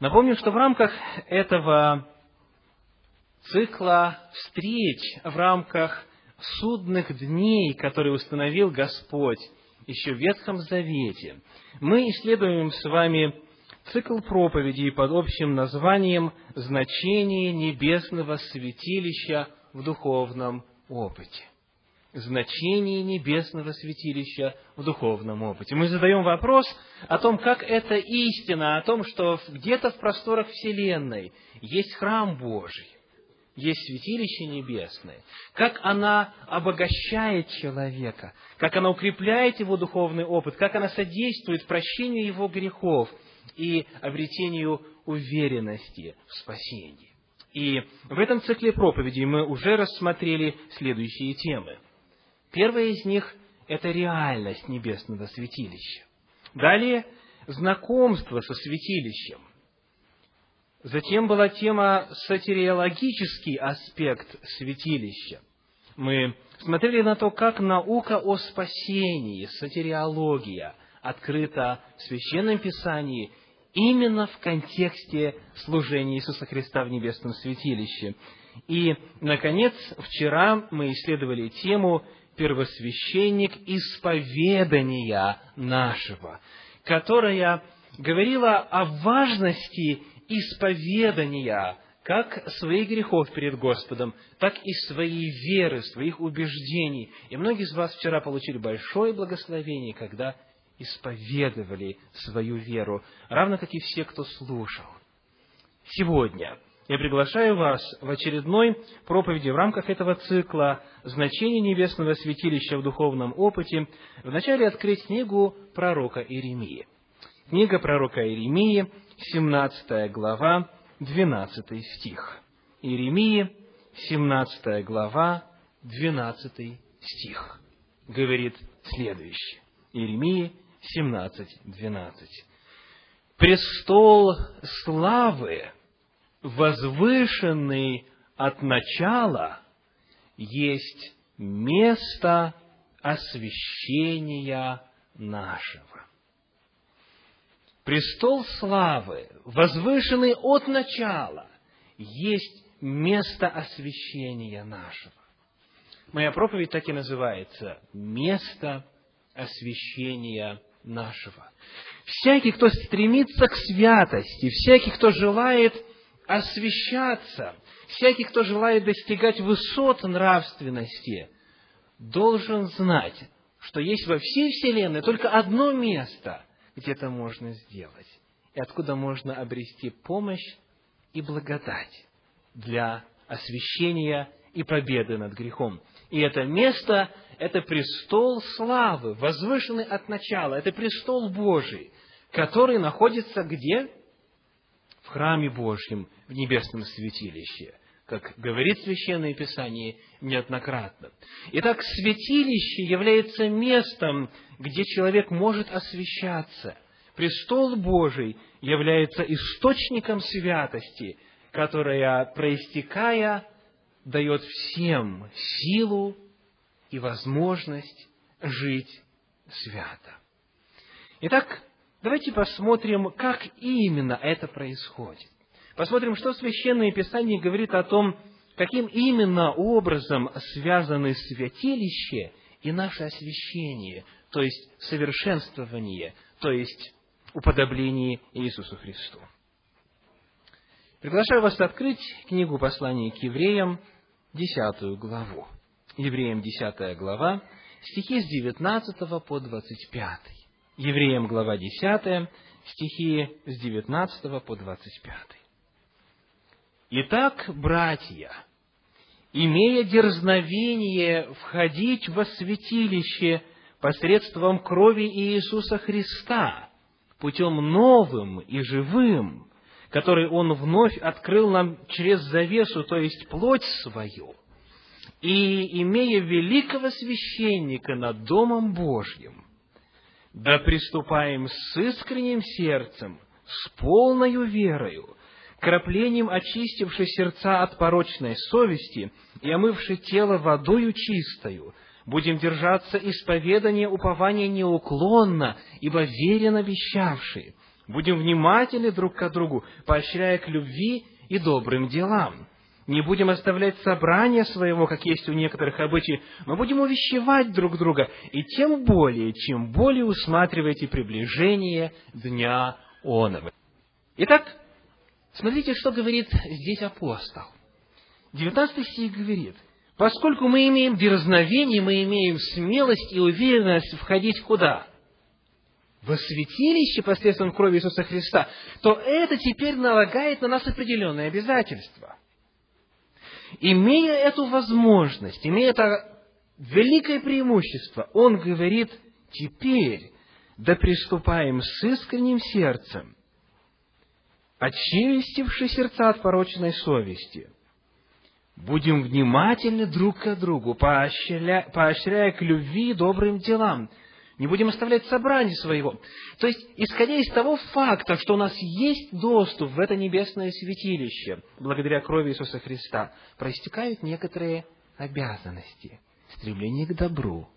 Напомню, что в рамках этого цикла встреч, в рамках судных дней, которые установил Господь еще в Ветхом Завете, мы исследуем с вами цикл проповедей под общим названием «Значение небесного святилища в духовном опыте» значение небесного святилища в духовном опыте. Мы задаем вопрос о том, как эта истина, о том, что где-то в просторах Вселенной есть храм Божий, есть святилище небесное, как она обогащает человека, как она укрепляет его духовный опыт, как она содействует прощению его грехов и обретению уверенности в спасении. И в этом цикле проповедей мы уже рассмотрели следующие темы – Первая из них – это реальность небесного святилища. Далее – знакомство со святилищем. Затем была тема сатириологический аспект святилища. Мы смотрели на то, как наука о спасении, сатириология, открыта в Священном Писании именно в контексте служения Иисуса Христа в небесном святилище. И, наконец, вчера мы исследовали тему первосвященник исповедания нашего, которая говорила о важности исповедания как своих грехов перед Господом, так и своей веры, своих убеждений. И многие из вас вчера получили большое благословение, когда исповедовали свою веру, равно как и все, кто слушал. Сегодня – я приглашаю вас в очередной проповеди в рамках этого цикла «Значение небесного святилища в духовном опыте» вначале открыть книгу пророка Иеремии. Книга пророка Иеремии, 17 глава, 12 стих. Иеремии, 17 глава, 12 стих. Говорит следующее. Иеремии 17, 12. «Престол славы возвышенный от начала, есть место освящения нашего. Престол славы, возвышенный от начала, есть место освящения нашего. Моя проповедь так и называется «Место освящения нашего». Всякий, кто стремится к святости, всякий, кто желает освещаться. Всякий, кто желает достигать высот нравственности, должен знать, что есть во всей Вселенной только одно место, где это можно сделать, и откуда можно обрести помощь и благодать для освящения и победы над грехом. И это место – это престол славы, возвышенный от начала, это престол Божий, который находится где? Храме Божьем, в небесном святилище, как говорит Священное Писание неоднократно. Итак, святилище является местом, где человек может освящаться. Престол Божий является источником святости, которая, проистекая, дает всем силу и возможность жить свято. Итак, Давайте посмотрим, как именно это происходит. Посмотрим, что Священное Писание говорит о том, каким именно образом связаны святилище и наше освящение, то есть совершенствование, то есть уподобление Иисусу Христу. Приглашаю вас открыть книгу послания к евреям, десятую главу. Евреям, десятая глава, стихи с 19 по 25. Евреям, глава 10, стихи с 19 по 25. Итак, братья, имея дерзновение входить во святилище посредством крови Иисуса Христа, путем новым и живым, который Он вновь открыл нам через завесу, то есть плоть свою, и имея великого священника над Домом Божьим, да приступаем с искренним сердцем, с полною верою, краплением очистивши сердца от порочной совести и омывши тело водою чистою, будем держаться исповедания упования неуклонно, ибо верен обещавший, Будем внимательны друг к другу, поощряя к любви и добрым делам. Не будем оставлять собрания своего, как есть у некоторых обычаев, мы будем увещевать друг друга, и тем более, чем более усматриваете приближение Дня Онова. Итак, смотрите, что говорит здесь апостол. 19 стих говорит, поскольку мы имеем дерзновение, мы имеем смелость и уверенность входить куда? Во святилище посредством крови Иисуса Христа, то это теперь налагает на нас определенные обязательства. Имея эту возможность, имея это великое преимущество, он говорит, теперь да приступаем с искренним сердцем, очистивши сердца от порочной совести – Будем внимательны друг к другу, поощряя, поощряя к любви и добрым делам. Не будем оставлять собрание своего. То есть, исходя из того факта, что у нас есть доступ в это небесное святилище, благодаря крови Иисуса Христа, проистекают некоторые обязанности. Стремление к добру,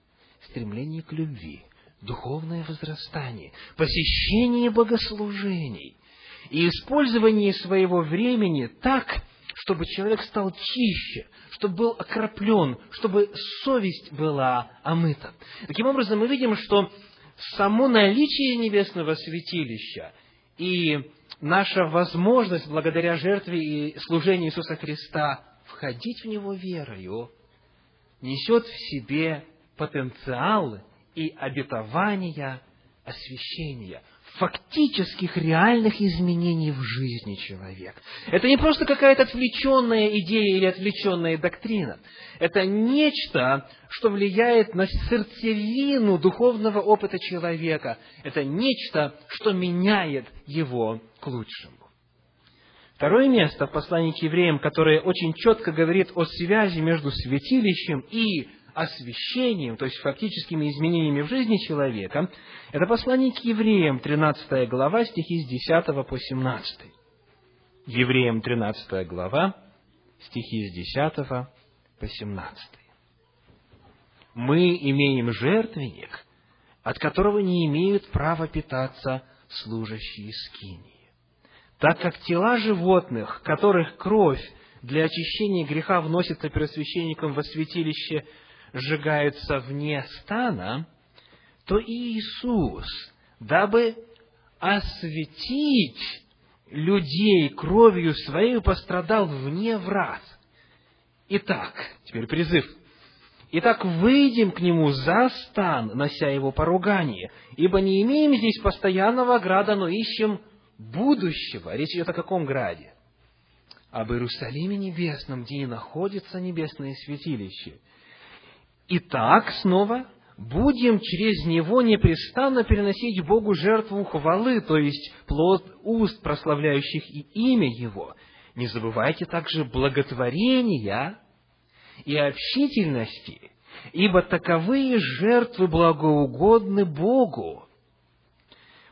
стремление к любви, духовное возрастание, посещение богослужений и использование своего времени так, чтобы человек стал чище, чтобы был окроплен, чтобы совесть была омыта. Таким образом, мы видим, что само наличие небесного святилища и наша возможность благодаря жертве и служению Иисуса Христа входить в него верою несет в себе потенциал и обетование освящения – фактических, реальных изменений в жизни человека. Это не просто какая-то отвлеченная идея или отвлеченная доктрина. Это нечто, что влияет на сердцевину духовного опыта человека. Это нечто, что меняет его к лучшему. Второе место в послании к евреям, которое очень четко говорит о связи между святилищем и освящением, то есть фактическими изменениями в жизни человека, это послание к евреям, 13 глава, стихи с 10 по 17. Евреям 13 глава, стихи с 10 по 17. Мы имеем жертвенник, от которого не имеют права питаться служащие скинии. Так как тела животных, которых кровь для очищения греха вносится первосвященником во святилище сжигаются вне стана, то Иисус, дабы осветить людей кровью своей, пострадал вне врат. Итак, теперь призыв. Итак, выйдем к нему за стан, нося его поругание, ибо не имеем здесь постоянного града, но ищем будущего. Речь идет о каком граде? Об Иерусалиме небесном, где и находится небесное святилище – Итак, снова, будем через него непрестанно переносить Богу жертву хвалы, то есть плод уст, прославляющих и имя Его. Не забывайте также благотворения и общительности, ибо таковые жертвы благоугодны Богу.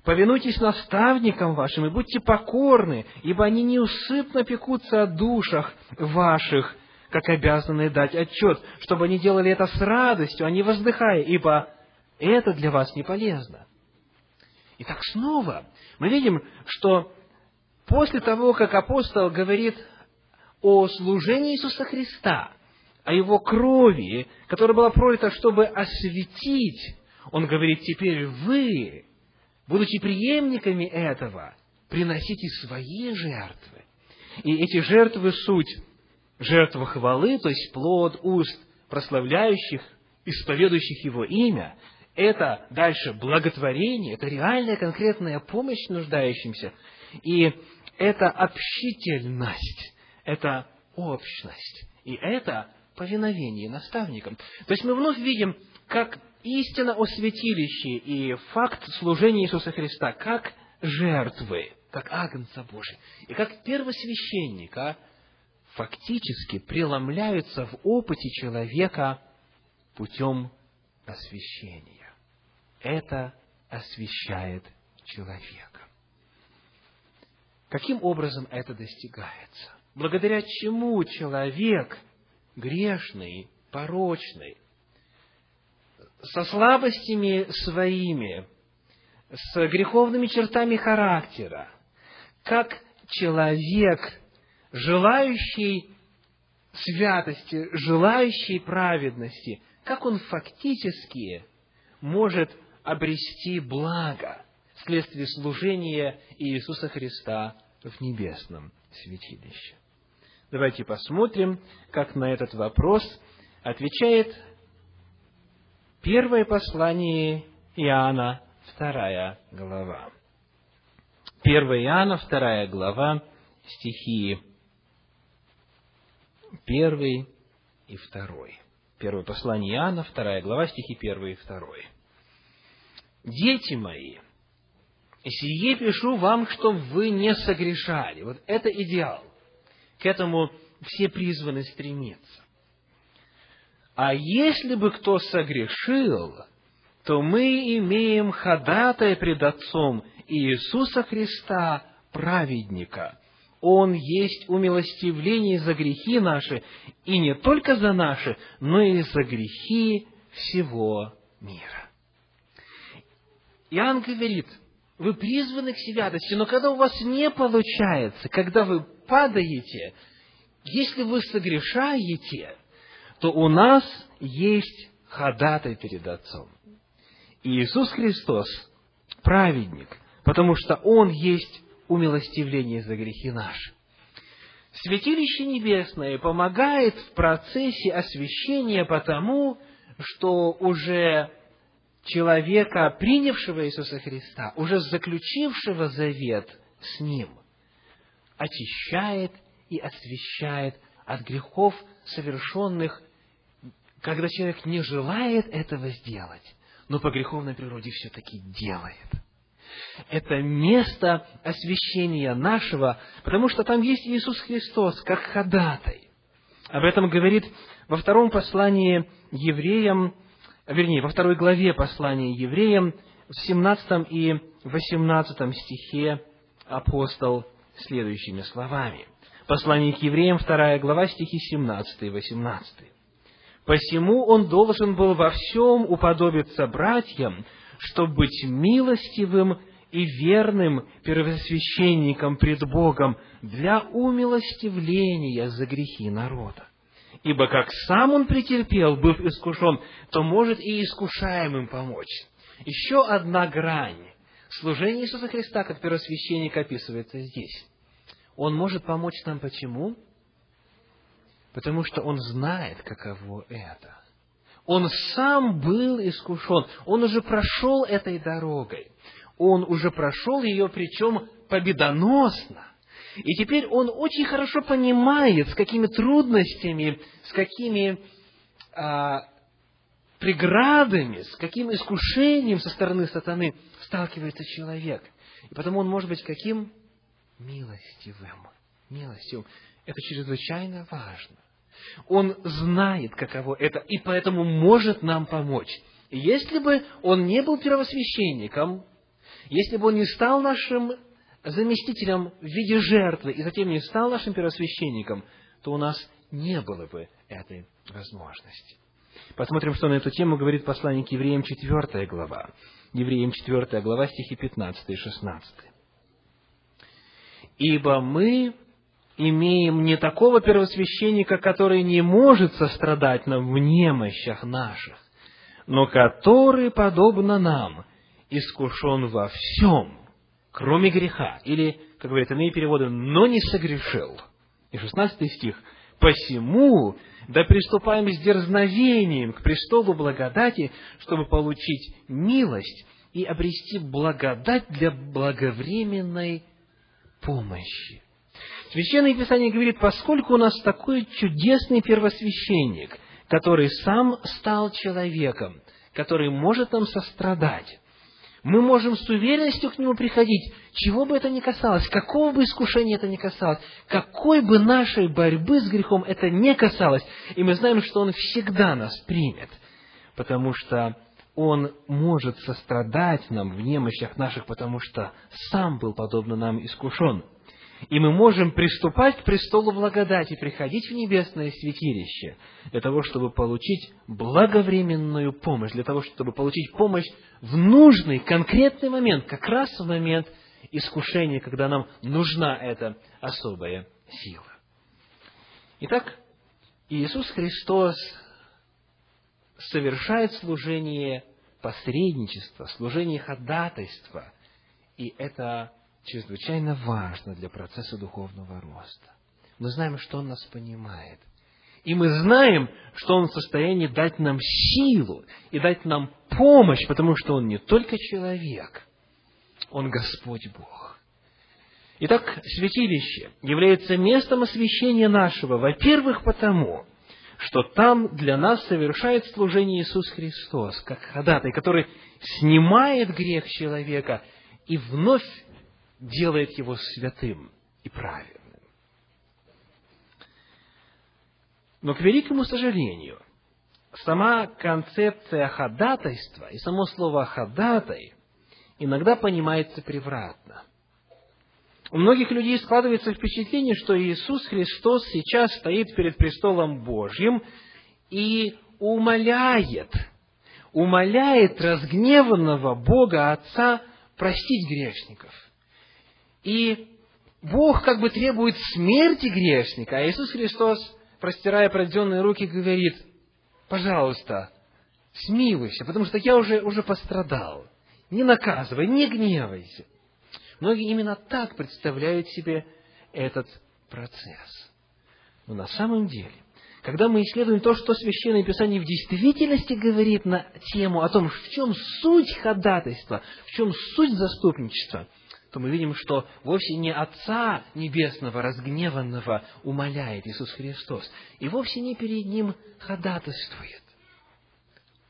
Повинуйтесь наставникам вашим и будьте покорны, ибо они неусыпно пекутся о душах ваших, как обязаны дать отчет, чтобы они делали это с радостью, а не воздыхая, ибо это для вас не полезно. Итак, снова мы видим, что после того, как апостол говорит о служении Иисуса Христа, о Его крови, которая была пролита, чтобы осветить, он говорит, теперь вы, будучи преемниками этого, приносите свои жертвы. И эти жертвы суть жертва хвалы, то есть плод уст прославляющих, исповедующих Его имя, это дальше благотворение, это реальная конкретная помощь нуждающимся, и это общительность, это общность, и это повиновение наставникам. То есть мы вновь видим, как истина о святилище и факт служения Иисуса Христа, как жертвы, как Агнца Божий, и как первосвященника – фактически преломляются в опыте человека путем освящения. Это освящает человека. Каким образом это достигается? Благодаря чему человек грешный, порочный, со слабостями своими, с греховными чертами характера, как человек, желающий святости, желающий праведности, как он фактически может обрести благо вследствие служения Иисуса Христа в небесном святилище. Давайте посмотрим, как на этот вопрос отвечает первое послание Иоанна, вторая глава. 1 Иоанна, вторая глава, стихи 1 и 2. Первое послание Иоанна, вторая глава, стихи 1 и 2. «Дети мои, сие пишу вам, чтобы вы не согрешали». Вот это идеал. К этому все призваны стремиться. А если бы кто согрешил, то мы имеем ходатая пред Отцом Иисуса Христа, праведника. Он есть умилостивление за грехи наши, и не только за наши, но и за грехи всего мира. Иоанн говорит, вы призваны к святости, но когда у вас не получается, когда вы падаете, если вы согрешаете, то у нас есть ходатай перед Отцом. Иисус Христос – праведник, потому что Он есть умилостивление за грехи наши. Святилище Небесное помогает в процессе освящения потому, что уже человека, принявшего Иисуса Христа, уже заключившего завет с Ним, очищает и освящает от грехов, совершенных, когда человек не желает этого сделать, но по греховной природе все-таки делает. Это место освящения нашего, потому что там есть Иисус Христос, как ходатай. Об этом говорит во втором послании евреям, вернее, во второй главе послания евреям, в 17 и 18 стихе апостол следующими словами. Послание к евреям, вторая глава, стихи 17 и 18. «Посему он должен был во всем уподобиться братьям, чтобы быть милостивым и верным первосвященником пред Богом для умилостивления за грехи народа. Ибо как сам он претерпел, быв искушен, то может и искушаемым помочь. Еще одна грань служения Иисуса Христа как первосвященника описывается здесь. Он может помочь нам почему? Потому что он знает, каково это. Он сам был искушен, он уже прошел этой дорогой, он уже прошел ее, причем победоносно. И теперь он очень хорошо понимает, с какими трудностями, с какими а, преградами, с каким искушением со стороны сатаны сталкивается человек. И потому он может быть каким? Милостивым. Милостивым. Это чрезвычайно важно. Он знает, каково это, и поэтому может нам помочь. Если бы он не был первосвященником, если бы он не стал нашим заместителем в виде жертвы и затем не стал нашим первосвященником, то у нас не было бы этой возможности. Посмотрим, что на эту тему говорит посланник евреям 4 глава. Евреям 4 глава, стихи 15 и 16. «Ибо мы имеем не такого первосвященника, который не может сострадать нам в немощах наших, но который, подобно нам, искушен во всем, кроме греха. Или, как говорят иные переводы, но не согрешил. И 16 стих. «Посему да приступаем с дерзновением к престолу благодати, чтобы получить милость и обрести благодать для благовременной помощи». Священное Писание говорит, поскольку у нас такой чудесный первосвященник, который сам стал человеком, который может нам сострадать, мы можем с уверенностью к Нему приходить, чего бы это ни касалось, какого бы искушения это ни касалось, какой бы нашей борьбы с грехом это ни касалось, и мы знаем, что Он всегда нас примет, потому что Он может сострадать нам в немощах наших, потому что Сам был подобно нам искушен. И мы можем приступать к престолу благодати, приходить в небесное святилище для того, чтобы получить благовременную помощь, для того, чтобы получить помощь в нужный, конкретный момент, как раз в момент искушения, когда нам нужна эта особая сила. Итак, Иисус Христос совершает служение посредничества, служение ходатайства, и это чрезвычайно важно для процесса духовного роста. Мы знаем, что Он нас понимает. И мы знаем, что Он в состоянии дать нам силу и дать нам помощь, потому что Он не только человек, Он Господь Бог. Итак, святилище является местом освящения нашего, во-первых, потому, что там для нас совершает служение Иисус Христос, как ходатай, который снимает грех человека и вновь делает его святым и праведным. Но, к великому сожалению, сама концепция ходатайства и само слово «ходатай» иногда понимается превратно. У многих людей складывается впечатление, что Иисус Христос сейчас стоит перед престолом Божьим и умоляет, умоляет разгневанного Бога Отца простить грешников – и Бог как бы требует смерти грешника, а Иисус Христос, простирая проведенные руки, говорит, пожалуйста, смилуйся, потому что я уже, уже пострадал. Не наказывай, не гневайся. Многие именно так представляют себе этот процесс. Но на самом деле, когда мы исследуем то, что Священное Писание в действительности говорит на тему о том, в чем суть ходатайства, в чем суть заступничества – то мы видим, что вовсе не Отца Небесного, разгневанного, умоляет Иисус Христос, и вовсе не перед Ним ходатайствует.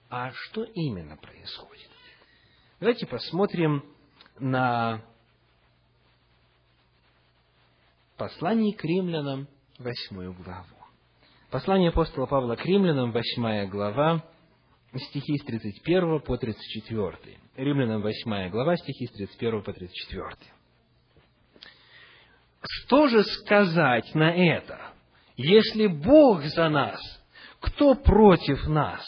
А что именно происходит? Давайте посмотрим на послание к римлянам, восьмую главу. Послание апостола Павла к римлянам, восьмая глава, стихи с 31 по 34. Римлянам 8 глава, стихи с 31 по 34. Что же сказать на это? Если Бог за нас, кто против нас?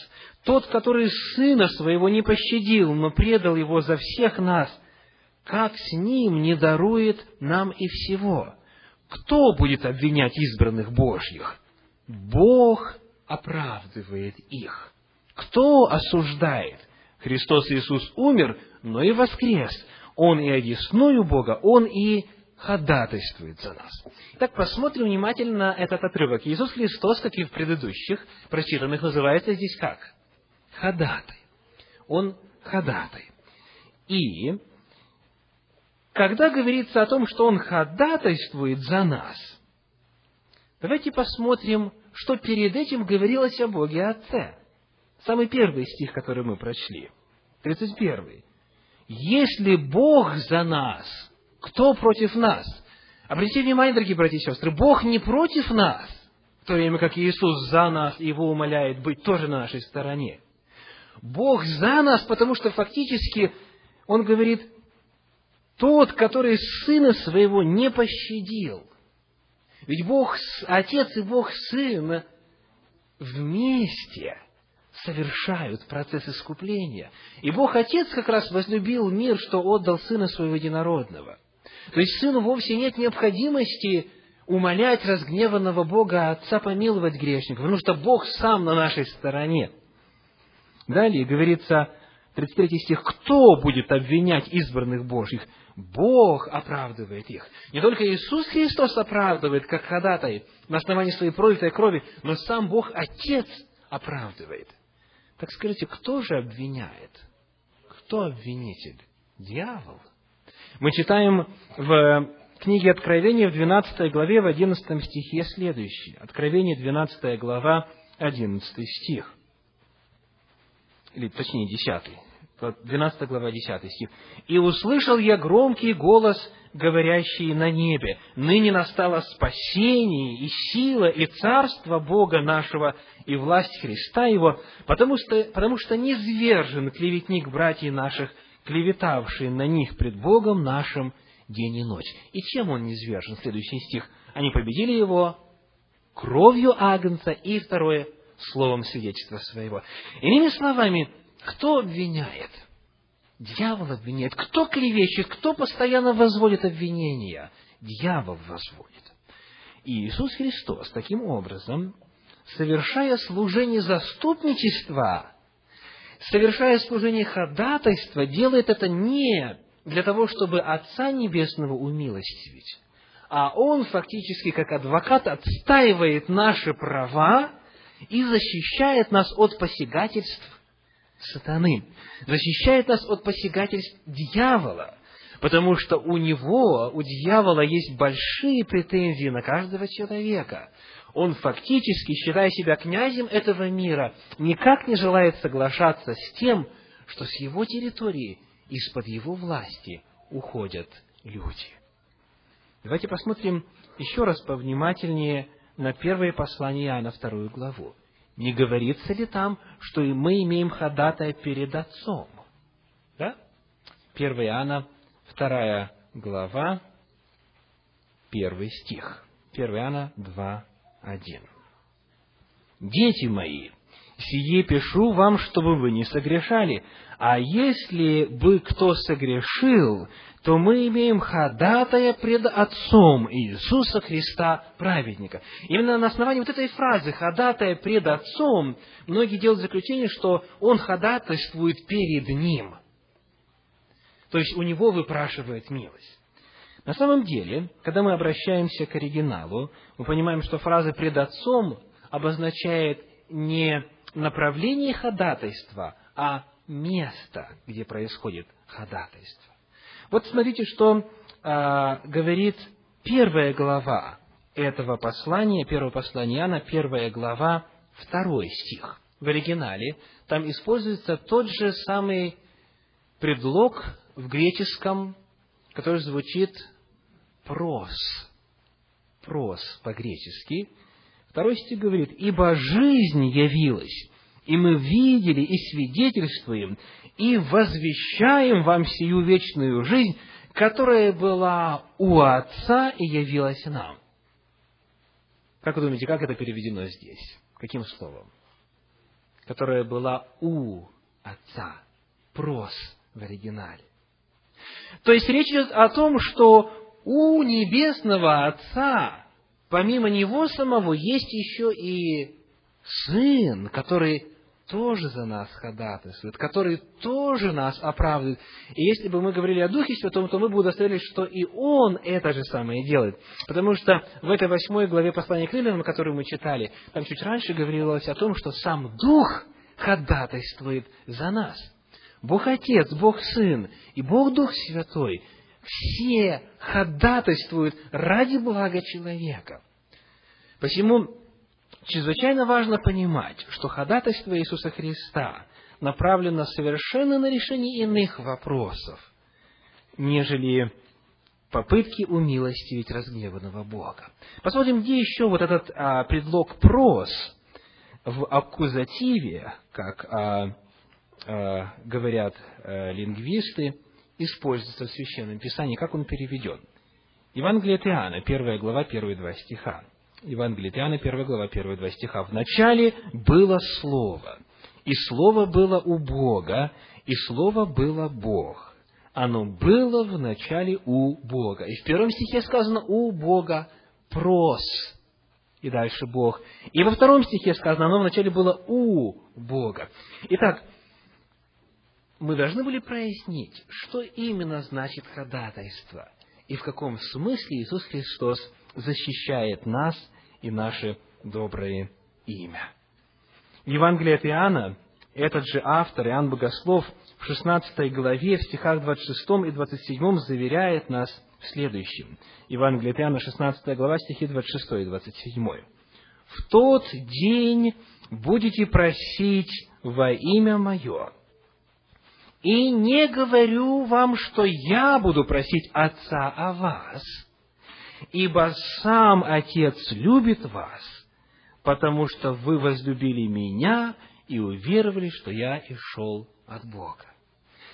Тот, который Сына Своего не пощадил, но предал Его за всех нас, как с Ним не дарует нам и всего? Кто будет обвинять избранных Божьих? Бог оправдывает их. Кто осуждает? Христос Иисус умер, но и воскрес. Он и одесную Бога, Он и ходатайствует за нас. Итак, посмотрим внимательно этот отрывок. Иисус Христос, как и в предыдущих прочитанных, называется здесь как? Ходатай. Он ходатай. И когда говорится о том, что Он ходатайствует за нас, давайте посмотрим, что перед этим говорилось о Боге Отце. Самый первый стих, который мы прочли. 31. «Если Бог за нас, кто против нас?» Обратите внимание, дорогие братья и сестры, Бог не против нас, в то время как Иисус за нас, Его умоляет быть тоже на нашей стороне. Бог за нас, потому что фактически Он говорит, тот, который Сына Своего не пощадил. Ведь Бог Отец и Бог Сын вместе – совершают процесс искупления. И Бог Отец как раз возлюбил мир, что отдал Сына Своего Единородного. То есть Сыну вовсе нет необходимости умолять разгневанного Бога Отца помиловать грешников, потому что Бог сам на нашей стороне. Далее говорится, 33 стих, кто будет обвинять избранных Божьих? Бог оправдывает их. Не только Иисус Христос оправдывает, как ходатай, на основании своей пролитой крови, но сам Бог Отец оправдывает. Так скажите, кто же обвиняет? Кто обвинитель? Дьявол. Мы читаем в книге Откровения в 12 главе, в 11 стихе следующее. Откровение, 12 глава, 11 стих. Или, точнее, 10. 12 глава, 10 стих. «И услышал я громкий голос, говорящий на небе, ныне настало спасение и сила и царство Бога нашего и власть Христа Его, потому что, потому что низвержен клеветник братьев наших, клеветавший на них пред Богом нашим день и ночь. И чем он низвержен? Следующий стих. Они победили его кровью Агнца и второе словом свидетельства своего. Иными словами, кто обвиняет? Дьявол обвиняет. Кто клевещет? Кто постоянно возводит обвинения? Дьявол возводит. И Иисус Христос таким образом, совершая служение заступничества, совершая служение ходатайства, делает это не для того, чтобы Отца Небесного умилостивить, а Он фактически, как адвокат, отстаивает наши права и защищает нас от посягательств сатаны, защищает нас от посягательств дьявола, потому что у него, у дьявола есть большие претензии на каждого человека. Он фактически, считая себя князем этого мира, никак не желает соглашаться с тем, что с его территории, из-под его власти уходят люди. Давайте посмотрим еще раз повнимательнее на первое послание Иоанна, вторую главу. Не говорится ли там, что и мы имеем ходатая перед Отцом? Да? 1 Иоанна, вторая глава, первый стих. 1 Иоанна 2, 1. «Дети мои, сие пишу вам, чтобы вы не согрешали. А если бы кто согрешил, то мы имеем ходатая пред Отцом Иисуса Христа, праведника. Именно на основании вот этой фразы «ходатая пред Отцом» многие делают заключение, что Он ходатайствует перед Ним. То есть, у Него выпрашивает милость. На самом деле, когда мы обращаемся к оригиналу, мы понимаем, что фраза «пред Отцом» обозначает не направление ходатайства, а место, где происходит ходатайство. Вот смотрите, что а, говорит первая глава этого послания, первого послания Иоанна, первая глава, второй стих. В оригинале там используется тот же самый предлог в греческом, который звучит прос. Прос по-гречески. Второй стих говорит, «Ибо жизнь явилась, и мы видели и свидетельствуем, и возвещаем вам сию вечную жизнь, которая была у Отца и явилась нам. Как вы думаете, как это переведено здесь? Каким словом? Которая была у Отца. Прос в оригинале. То есть речь идет о том, что у Небесного Отца, помимо Него самого, есть еще и Сын, который тоже за нас ходатайствует, который тоже нас оправдывает. И если бы мы говорили о Духе Святом, то мы бы удостоверились, что и Он это же самое делает. Потому что в этой восьмой главе послания к Римлянам, которую мы читали, там чуть раньше говорилось о том, что сам Дух ходатайствует за нас. Бог Отец, Бог Сын и Бог Дух Святой все ходатайствуют ради блага человека. Посему чрезвычайно важно понимать, что ходатайство Иисуса Христа направлено совершенно на решение иных вопросов, нежели попытки умилостивить разгневанного Бога. Посмотрим, где еще вот этот а, предлог «прос» в аккузативе, как а, а, говорят а, лингвисты, используется в Священном Писании, как он переведен. Евангелие от Иоанна, первая глава, первые два стиха. Евангелие от Иоанна, 1 глава, 1-2 стиха. «В начале было Слово, и Слово было у Бога, и Слово было Бог. Оно было в начале у Бога». И в первом стихе сказано «у Бога прос». И дальше Бог. И во втором стихе сказано, оно вначале было у Бога. Итак, мы должны были прояснить, что именно значит ходатайство, и в каком смысле Иисус Христос защищает нас и наше доброе имя. В Евангелии от Иоанна этот же автор, Иоанн Богослов, в 16 главе, в стихах 26 и 27 заверяет нас в следующем. Евангелие от Иоанна, 16 глава, стихи 26 и 27. «В тот день будете просить во имя Мое, и не говорю вам, что я буду просить Отца о вас, ибо сам Отец любит вас, потому что вы возлюбили меня и уверовали, что я и шел от Бога.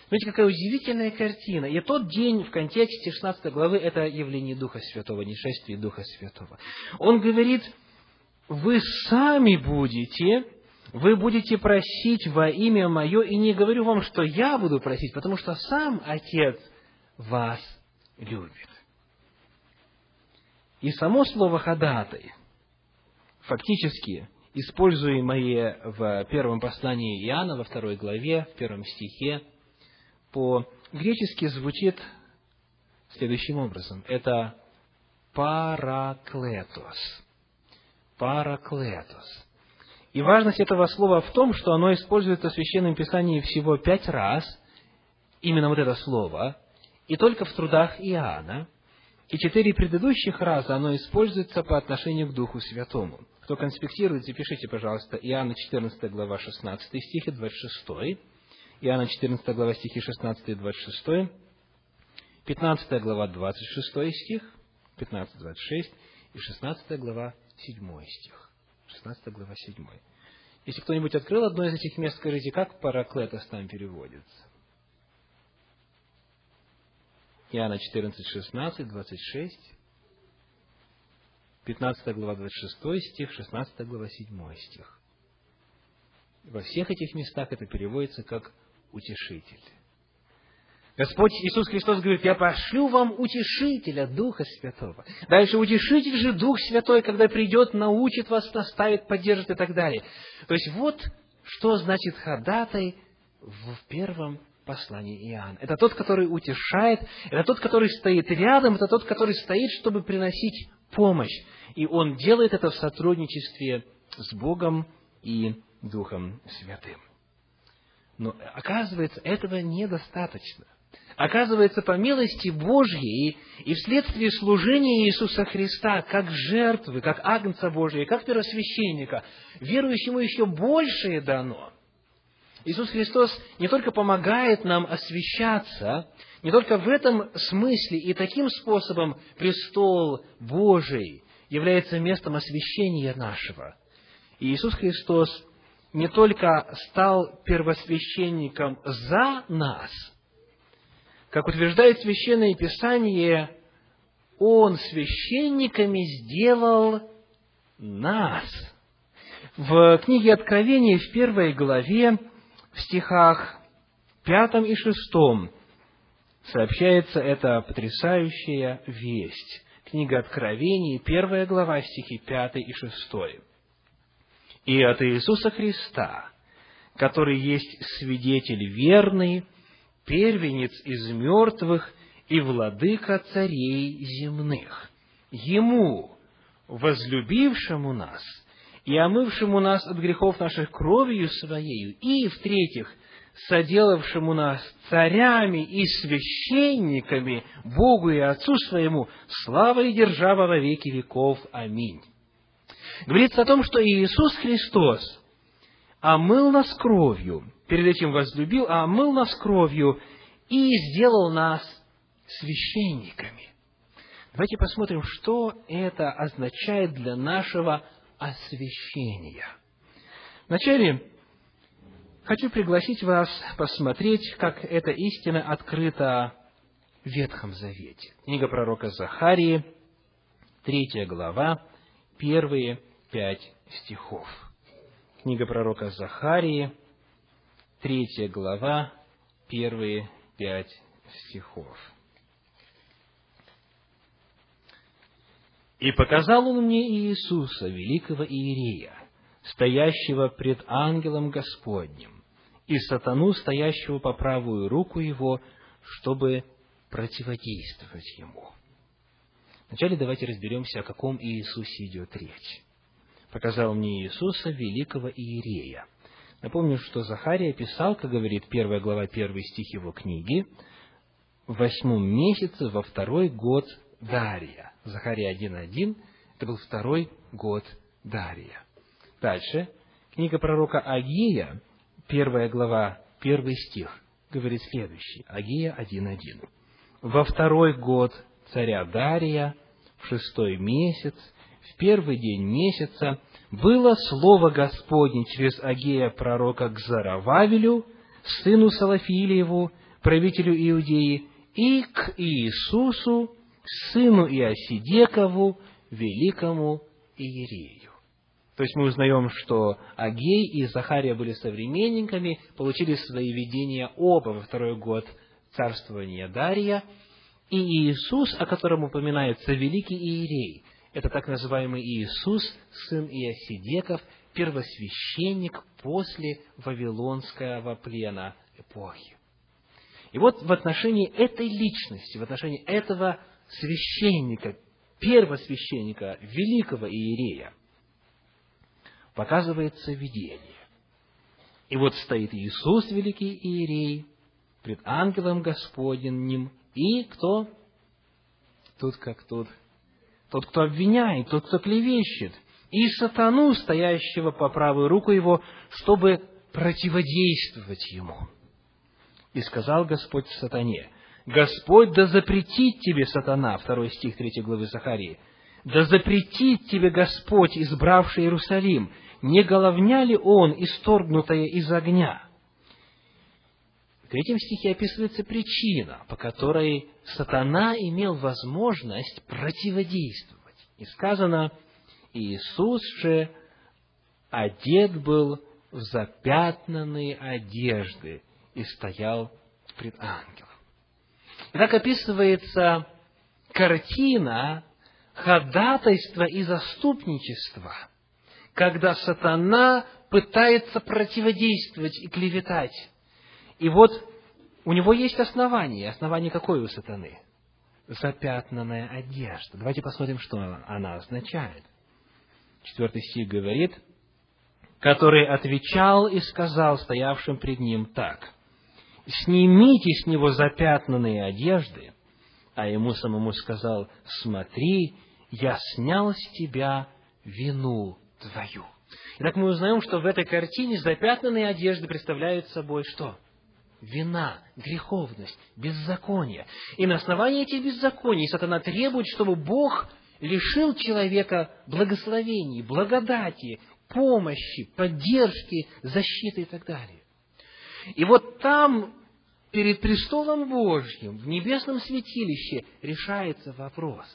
Смотрите, какая удивительная картина. И тот день в контексте 16 главы – это явление Духа Святого, нешествие Духа Святого. Он говорит, вы сами будете, вы будете просить во имя Мое, и не говорю вам, что я буду просить, потому что сам Отец вас любит. И само слово «ходатай» фактически используемое в первом послании Иоанна, во второй главе, в первом стихе, по-гречески звучит следующим образом. Это параклетос. Параклетос. И важность этого слова в том, что оно используется в Священном Писании всего пять раз, именно вот это слово, и только в трудах Иоанна, и четыре предыдущих раза оно используется по отношению к Духу Святому. Кто конспектирует, запишите, пожалуйста, Иоанна 14 глава 16 стих и 26, Иоанна 14 глава стихи 16 и 26, 15 глава 26 стих, 15, 26 и 16 глава 7 стих. 16 глава 7. Если кто-нибудь открыл одно из этих мест, скажите, как параклетос там переводится? Иоанна 14, 16, 26, 15 глава 26 стих, 16 глава 7 стих. Во всех этих местах это переводится как утешитель. Господь Иисус Христос говорит, я пошлю вам утешителя, Духа Святого. Дальше утешитель же Дух Святой, когда придет, научит вас, наставит, поддержит и так далее. То есть вот что значит ходатай в первом послании Иоанна. Это тот, который утешает, это тот, который стоит рядом, это тот, который стоит, чтобы приносить помощь. И он делает это в сотрудничестве с Богом и Духом Святым. Но оказывается, этого недостаточно. Оказывается, по милости Божьей и вследствие служения Иисуса Христа, как жертвы, как Агнца Божия, как первосвященника, верующему еще большее дано. Иисус Христос не только помогает нам освящаться, не только в этом смысле и таким способом престол Божий является местом освящения нашего. И Иисус Христос не только стал первосвященником за нас, как утверждает Священное Писание, Он священниками сделал нас. В книге Откровения в первой главе, в стихах пятом и шестом, сообщается эта потрясающая весть. Книга Откровений, первая глава, стихи пятый и шестой и от Иисуса Христа, который есть свидетель верный, первенец из мертвых и владыка царей земных. Ему, возлюбившему нас и омывшему нас от грехов наших кровью Своею, и, в-третьих, соделавшему нас царями и священниками Богу и Отцу Своему, слава и держава во веки веков. Аминь. Говорится о том, что Иисус Христос омыл нас кровью, перед этим возлюбил, а омыл нас кровью и сделал нас священниками. Давайте посмотрим, что это означает для нашего освящения. Вначале хочу пригласить вас посмотреть, как эта истина открыта в Ветхом Завете. Книга пророка Захарии, третья глава, первые пять стихов. Книга пророка Захарии, третья глава, первые пять стихов. «И показал он мне Иисуса, великого Иерея, стоящего пред ангелом Господним, и сатану, стоящего по правую руку его, чтобы противодействовать ему». Вначале давайте разберемся, о каком Иисусе идет речь. Показал мне Иисуса, великого Иерея. Напомню, что Захария писал, как говорит первая глава, первый стих его книги, в восьмом месяце, во второй год Дария. Захария 1.1, это был второй год Дария. Дальше, книга пророка Агия, первая глава, первый стих, говорит следующий. Агия 1.1. Во второй год царя Дария, в шестой месяц, в первый день месяца, было слово Господне через Агея пророка к Зарававелю, сыну Салафилиеву, правителю Иудеи, и к Иисусу, сыну Иосидекову, великому Иерею. То есть мы узнаем, что Агей и Захария были современниками, получили свои видения оба во второй год царствования Дария, и Иисус, о котором упоминается великий Иерей, это так называемый Иисус, сын Иосидеков, первосвященник после Вавилонского плена эпохи. И вот в отношении этой личности, в отношении этого священника, первосвященника, великого Иерея, показывается видение. И вот стоит Иисус, великий Иерей, пред ангелом Господним, и кто? Тут как тут. Тот, кто обвиняет, тот, кто клевещет, и сатану, стоящего по правую руку его, чтобы противодействовать ему. И сказал Господь сатане, Господь да запретит тебе, сатана, второй стих третьей главы Захарии, да запретит тебе Господь, избравший Иерусалим, не головня ли он, исторгнутая из огня? В третьем стихе описывается причина, по которой сатана имел возможность противодействовать. И сказано, Иисус же одет был в запятнанные одежды и стоял пред ангелом. Так описывается картина ходатайства и заступничества, когда сатана пытается противодействовать и клеветать. И вот у него есть основание. Основание какое у сатаны? Запятнанная одежда. Давайте посмотрим, что она означает. Четвертый стих говорит, который отвечал и сказал стоявшим пред ним так, «Снимите с него запятнанные одежды». А ему самому сказал, «Смотри, я снял с тебя вину твою». Итак, мы узнаем, что в этой картине запятнанные одежды представляют собой что? Вина, греховность, беззаконие. И на основании этих беззаконий сатана требует, чтобы Бог лишил человека благословений, благодати, помощи, поддержки, защиты и так далее. И вот там, перед престолом Божьим, в небесном святилище, решается вопрос,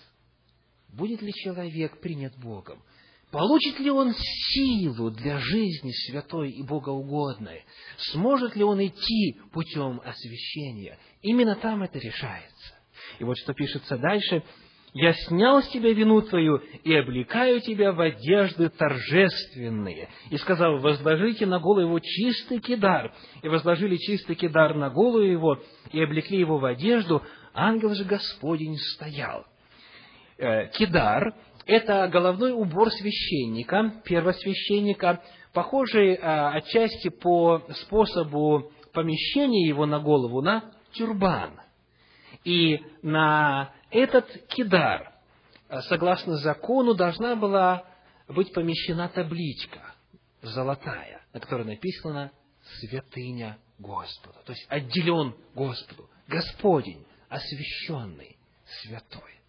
будет ли человек принят Богом, получит ли он силу для жизни святой и богоугодной, сможет ли он идти путем освящения. Именно там это решается. И вот что пишется дальше – я снял с тебя вину твою и облекаю тебя в одежды торжественные. И сказал, возложите на голову его чистый кидар. И возложили чистый кидар на голову его, и облекли его в одежду. Ангел же Господень стоял. Э, кидар – это головной убор священника, первосвященника, похожий э, отчасти по способу помещения его на голову на тюрбан. И на этот кидар, э, согласно закону, должна была быть помещена табличка золотая, на которой написано «Святыня Господа», то есть отделен Господу, Господень, освященный, святой.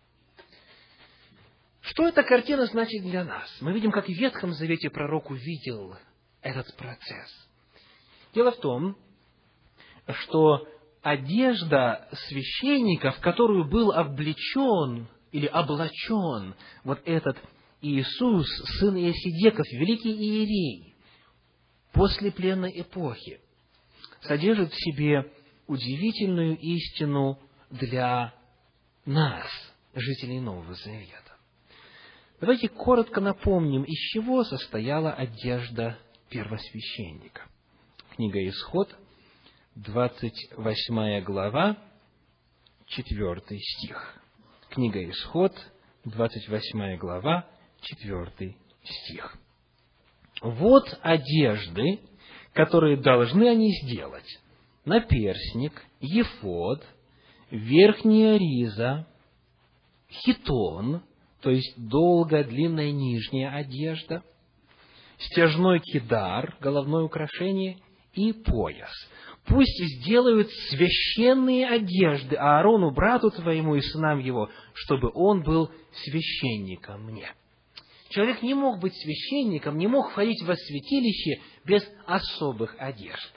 Что эта картина значит для нас? Мы видим, как в Ветхом Завете пророк увидел этот процесс. Дело в том, что одежда священника, в которую был облечен или облачен вот этот Иисус, сын Иосидеков, великий иерей, после пленной эпохи, содержит в себе удивительную истину для нас, жителей Нового Завета. Давайте коротко напомним, из чего состояла одежда первосвященника. Книга Исход, 28 глава, 4 стих. Книга Исход, 28 глава, 4 стих. Вот одежды, которые должны они сделать. Наперсник, ефод, верхняя риза, хитон, то есть долгая, длинная нижняя одежда, стяжной кидар, головное украшение и пояс пусть сделают священные одежды Аарону, брату твоему и сынам его, чтобы он был священником мне. Человек не мог быть священником, не мог входить во святилище без особых одежд.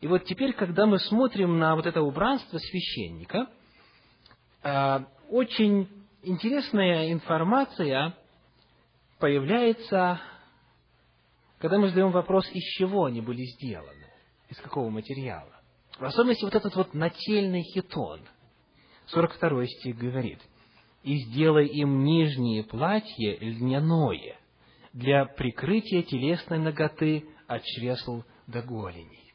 И вот теперь, когда мы смотрим на вот это убранство священника, а, очень интересная информация появляется, когда мы задаем вопрос, из чего они были сделаны, из какого материала. В особенности вот этот вот нательный хитон. 42 стих говорит, «И сделай им нижнее платье льняное для прикрытия телесной ноготы от чресл до голеней».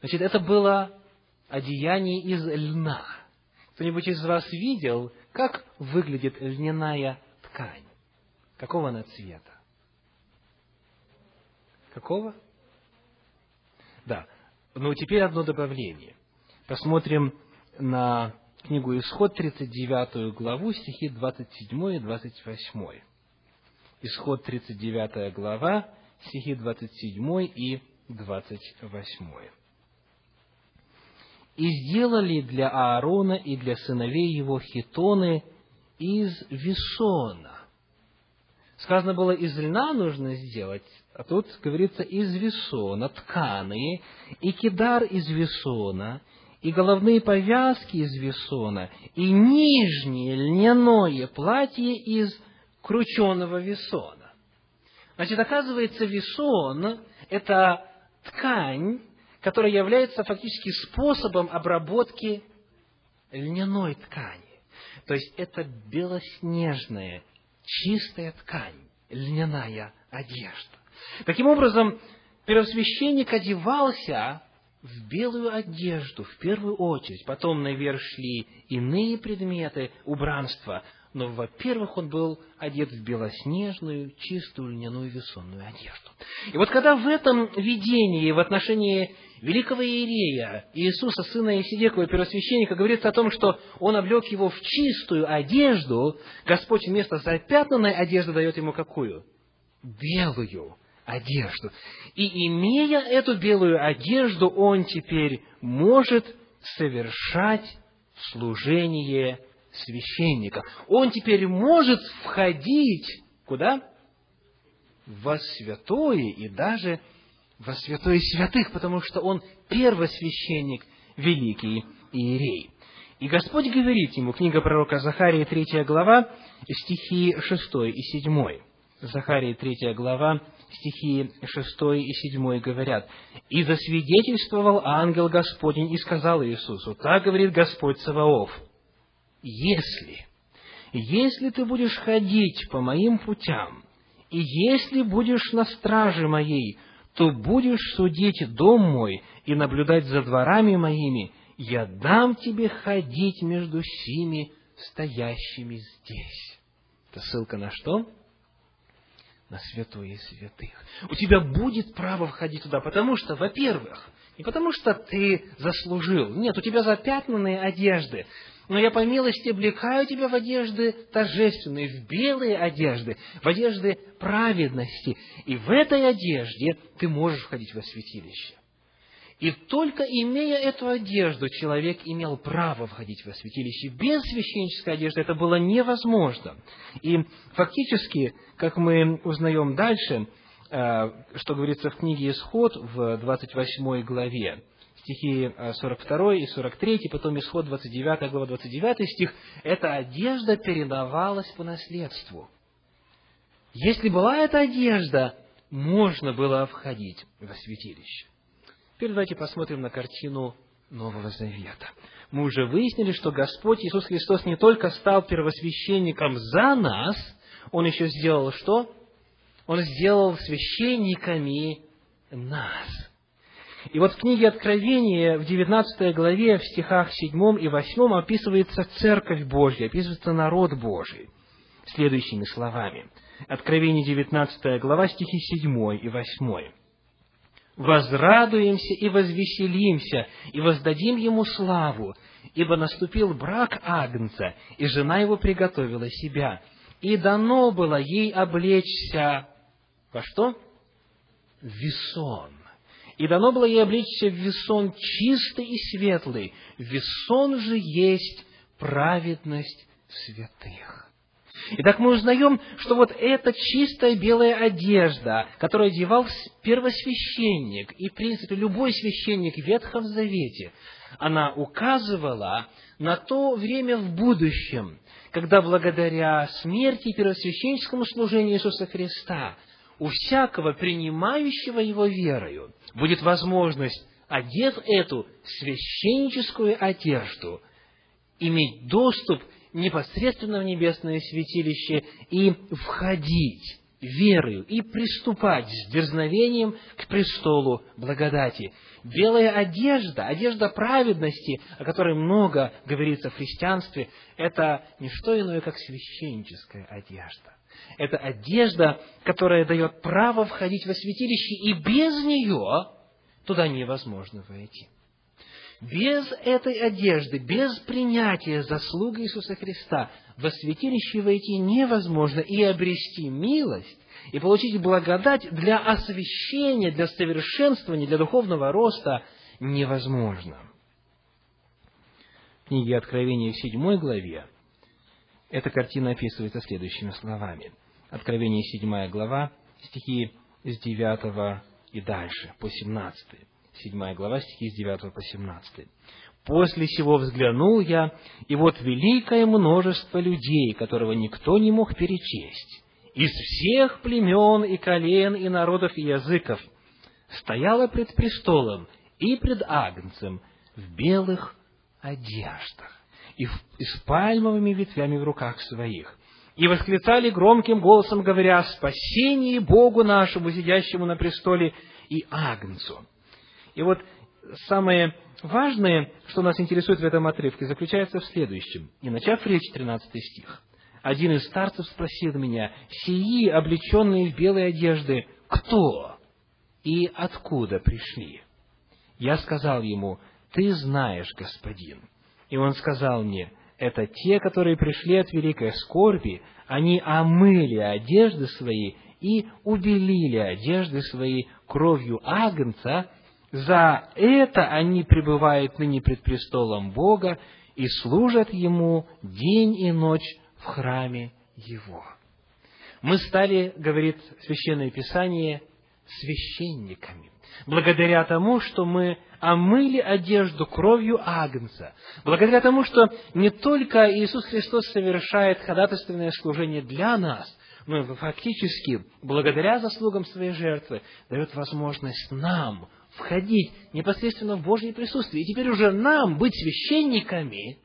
Значит, это было одеяние из льна. Кто-нибудь из вас видел, как выглядит льняная ткань? Какого она цвета? Какого? Да. Ну, теперь одно добавление. Посмотрим на книгу Исход, 39 главу, стихи 27 и 28. Исход, 39 глава, стихи 27 и 28. «И сделали для Аарона и для сыновей его хитоны из весона». Сказано было, из льна нужно сделать, а тут говорится из весона, тканые, и кидар из весона, и головные повязки из весона, и нижнее льняное платье из крученого весона. Значит, оказывается, весон – это ткань, которая является фактически способом обработки льняной ткани. То есть это белоснежная, чистая ткань, льняная одежда. Таким образом, первосвященник одевался в белую одежду в первую очередь, потом наверх шли иные предметы убранства, но, во-первых, он был одет в белоснежную, чистую льняную весонную одежду. И вот когда в этом видении в отношении великого иерея Иисуса, сына Исидекова, первосвященника, говорится о том, что он облег его в чистую одежду, Господь вместо запятнанной одежды дает ему какую? Белую одежду. И имея эту белую одежду, он теперь может совершать служение священника. Он теперь может входить куда? Во святое и даже во святое святых, потому что он первосвященник, великий иерей. И Господь говорит ему, книга пророка Захарии, 3 глава, стихи 6 и 7. Захарии, 3 глава, стихи 6 и 7 говорят, «И засвидетельствовал ангел Господень и сказал Иисусу, так говорит Господь Саваоф, если, если ты будешь ходить по моим путям, и если будешь на страже моей, то будешь судить дом мой и наблюдать за дворами моими, я дам тебе ходить между сими стоящими здесь. Это ссылка на что? На святое святых. У тебя будет право входить туда, потому что, во-первых, не потому что ты заслужил, нет, у тебя запятнанные одежды, но я по милости облекаю тебя в одежды торжественные, в белые одежды, в одежды праведности. И в этой одежде ты можешь входить во святилище. И только имея эту одежду, человек имел право входить во святилище. Без священнической одежды это было невозможно. И фактически, как мы узнаем дальше, э, что говорится в книге «Исход» в 28 главе, стихи 42 э, и 43, потом исход 29 глава 29 стих, эта одежда передавалась по наследству. Если была эта одежда, можно было входить во святилище. Теперь давайте посмотрим на картину Нового Завета. Мы уже выяснили, что Господь Иисус Христос не только стал первосвященником за нас, Он еще сделал что? Он сделал священниками нас. И вот в книге Откровения в 19 главе, в стихах 7 и 8 описывается Церковь Божья, описывается народ Божий следующими словами. Откровение 19 глава, стихи 7 и 8. «Возрадуемся и возвеселимся, и воздадим Ему славу, ибо наступил брак Агнца, и жена его приготовила себя, и дано было ей облечься во что? Весон и дано было ей облечься в весон чистый и светлый. Весон же есть праведность святых. Итак, мы узнаем, что вот эта чистая белая одежда, которую одевал первосвященник и, в принципе, любой священник в Ветхом Завете, она указывала на то время в будущем, когда благодаря смерти и первосвященническому служению Иисуса Христа у всякого принимающего Его верою будет возможность, одев эту священническую одежду, иметь доступ непосредственно в небесное святилище и входить верою и приступать с дерзновением к престолу благодати. Белая одежда, одежда праведности, о которой много говорится в христианстве, это не что иное, как священническая одежда. Это одежда, которая дает право входить во святилище, и без нее туда невозможно войти. Без этой одежды, без принятия заслуг Иисуса Христа во святилище войти невозможно и обрести милость, и получить благодать для освящения, для совершенствования, для духовного роста невозможно. В книге Откровения в седьмой главе эта картина описывается следующими словами. Откровение седьмая глава, стихи с девятого и дальше, по семнадцатый. 7 глава, стихи с 9 по 17. «После сего взглянул я, и вот великое множество людей, которого никто не мог перечесть, из всех племен и колен и народов и языков, стояло пред престолом и пред Агнцем в белых одеждах и, и с пальмовыми ветвями в руках своих, и восклицали громким голосом, говоря, «Спасение Богу нашему, сидящему на престоле, и Агнцу». И вот самое важное, что нас интересует в этом отрывке, заключается в следующем. И начав речь, 13 стих. Один из старцев спросил меня, «Сии, облеченные в белые одежды, кто и откуда пришли?» Я сказал ему, «Ты знаешь, господин». И он сказал мне, «Это те, которые пришли от великой скорби, они омыли одежды свои и убелили одежды свои кровью агнца, за это они пребывают ныне пред престолом Бога и служат Ему день и ночь в храме Его. Мы стали, говорит Священное Писание, священниками. Благодаря тому, что мы омыли одежду кровью Агнца. Благодаря тому, что не только Иисус Христос совершает ходатайственное служение для нас, но фактически, благодаря заслугам своей жертвы, дает возможность нам входить непосредственно в Божье присутствие. И теперь уже нам быть священниками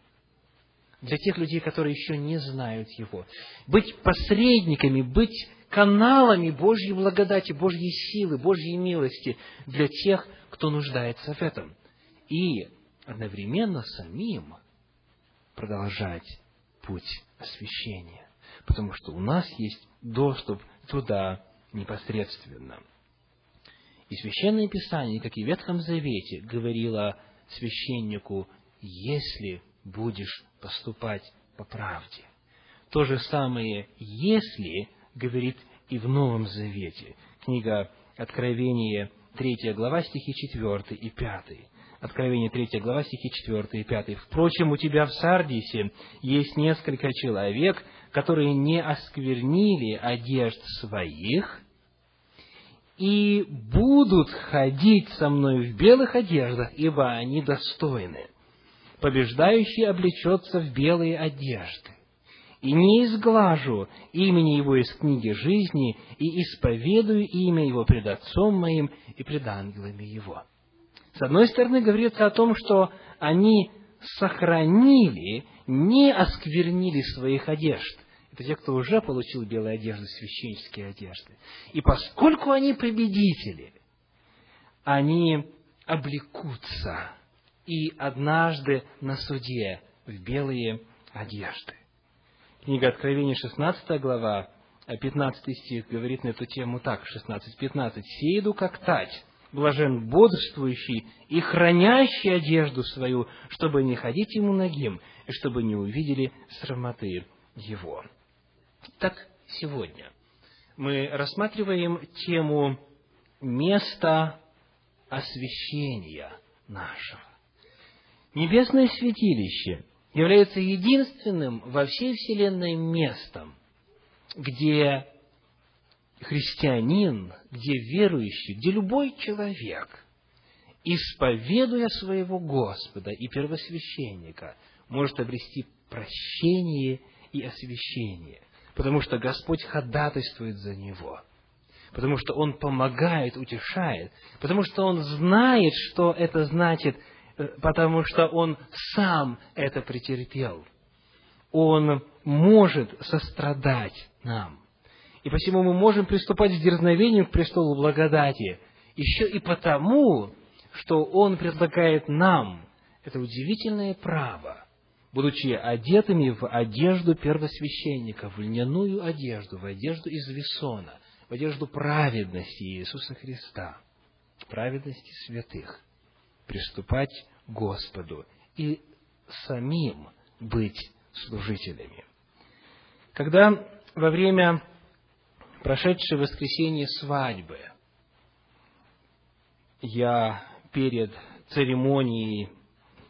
для тех людей, которые еще не знают Его. Быть посредниками, быть каналами Божьей благодати, Божьей силы, Божьей милости для тех, кто нуждается в этом. И одновременно самим продолжать путь освящения, потому что у нас есть доступ туда непосредственно. И Священное Писание, как и в Ветхом Завете, говорило священнику, если будешь поступать по правде. То же самое «если» говорит и в Новом Завете. Книга Откровение, 3 глава, стихи 4 и 5. Откровение 3 глава, стихи 4 и 5. «Впрочем, у тебя в Сардисе есть несколько человек, которые не осквернили одежд своих, и будут ходить со мной в белых одеждах, ибо они достойны. Побеждающий облечется в белые одежды. И не изглажу имени его из книги жизни, и исповедую имя его пред Отцом моим и пред ангелами его. С одной стороны, говорится о том, что они сохранили, не осквернили своих одежд. Это те, кто уже получил белые одежды, священнические одежды. И поскольку они победители, они облекутся и однажды на суде в белые одежды. Книга Откровения, 16 глава, 15 стих говорит на эту тему так, 16-15. «Сейду как тать, блажен бодрствующий и хранящий одежду свою, чтобы не ходить ему ногим, и чтобы не увидели срамоты его». Так, сегодня мы рассматриваем тему места освящения нашего. Небесное святилище является единственным во всей Вселенной местом, где христианин, где верующий, где любой человек, исповедуя своего Господа и первосвященника, может обрести прощение и освящение, потому что Господь ходатайствует за него, потому что Он помогает, утешает, потому что Он знает, что это значит, потому что Он сам это претерпел. Он может сострадать нам. И посему мы можем приступать с дерзновением к престолу благодати, еще и потому, что Он предлагает нам это удивительное право, будучи одетыми в одежду первосвященника, в льняную одежду, в одежду из весона, в одежду праведности Иисуса Христа, праведности святых, приступать к Господу и самим быть служителями. Когда во время прошедшей воскресенье свадьбы я перед церемонией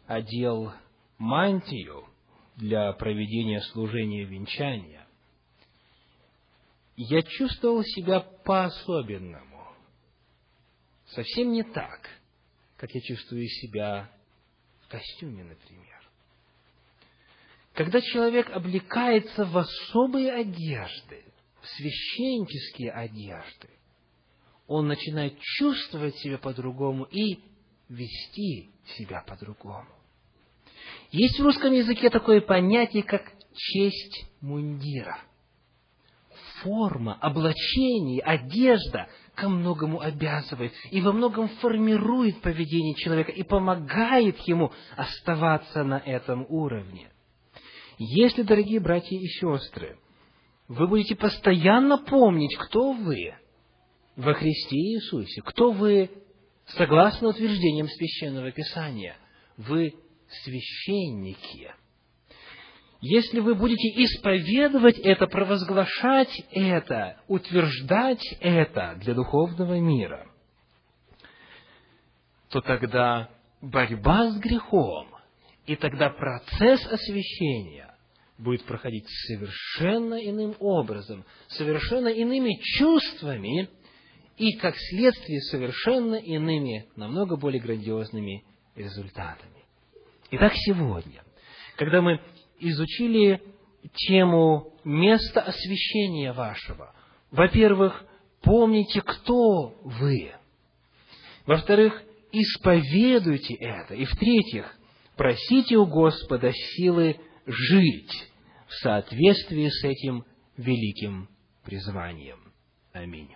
одел мантию для проведения служения венчания, я чувствовал себя по-особенному. Совсем не так, как я чувствую себя в костюме, например. Когда человек облекается в особые одежды, в священнические одежды, он начинает чувствовать себя по-другому и вести себя по-другому. Есть в русском языке такое понятие, как честь мундира. Форма, облачение, одежда ко многому обязывает и во многом формирует поведение человека и помогает ему оставаться на этом уровне. Если, дорогие братья и сестры, вы будете постоянно помнить, кто вы во Христе Иисусе, кто вы согласно утверждениям Священного Писания, вы священники. Если вы будете исповедовать это, провозглашать это, утверждать это для духовного мира, то тогда борьба с грехом и тогда процесс освящения будет проходить совершенно иным образом, совершенно иными чувствами и, как следствие, совершенно иными, намного более грандиозными результатами. Итак, сегодня, когда мы изучили тему места освящения вашего, во-первых, помните, кто вы. Во-вторых, исповедуйте это. И в-третьих, просите у Господа силы жить в соответствии с этим великим призванием. Аминь.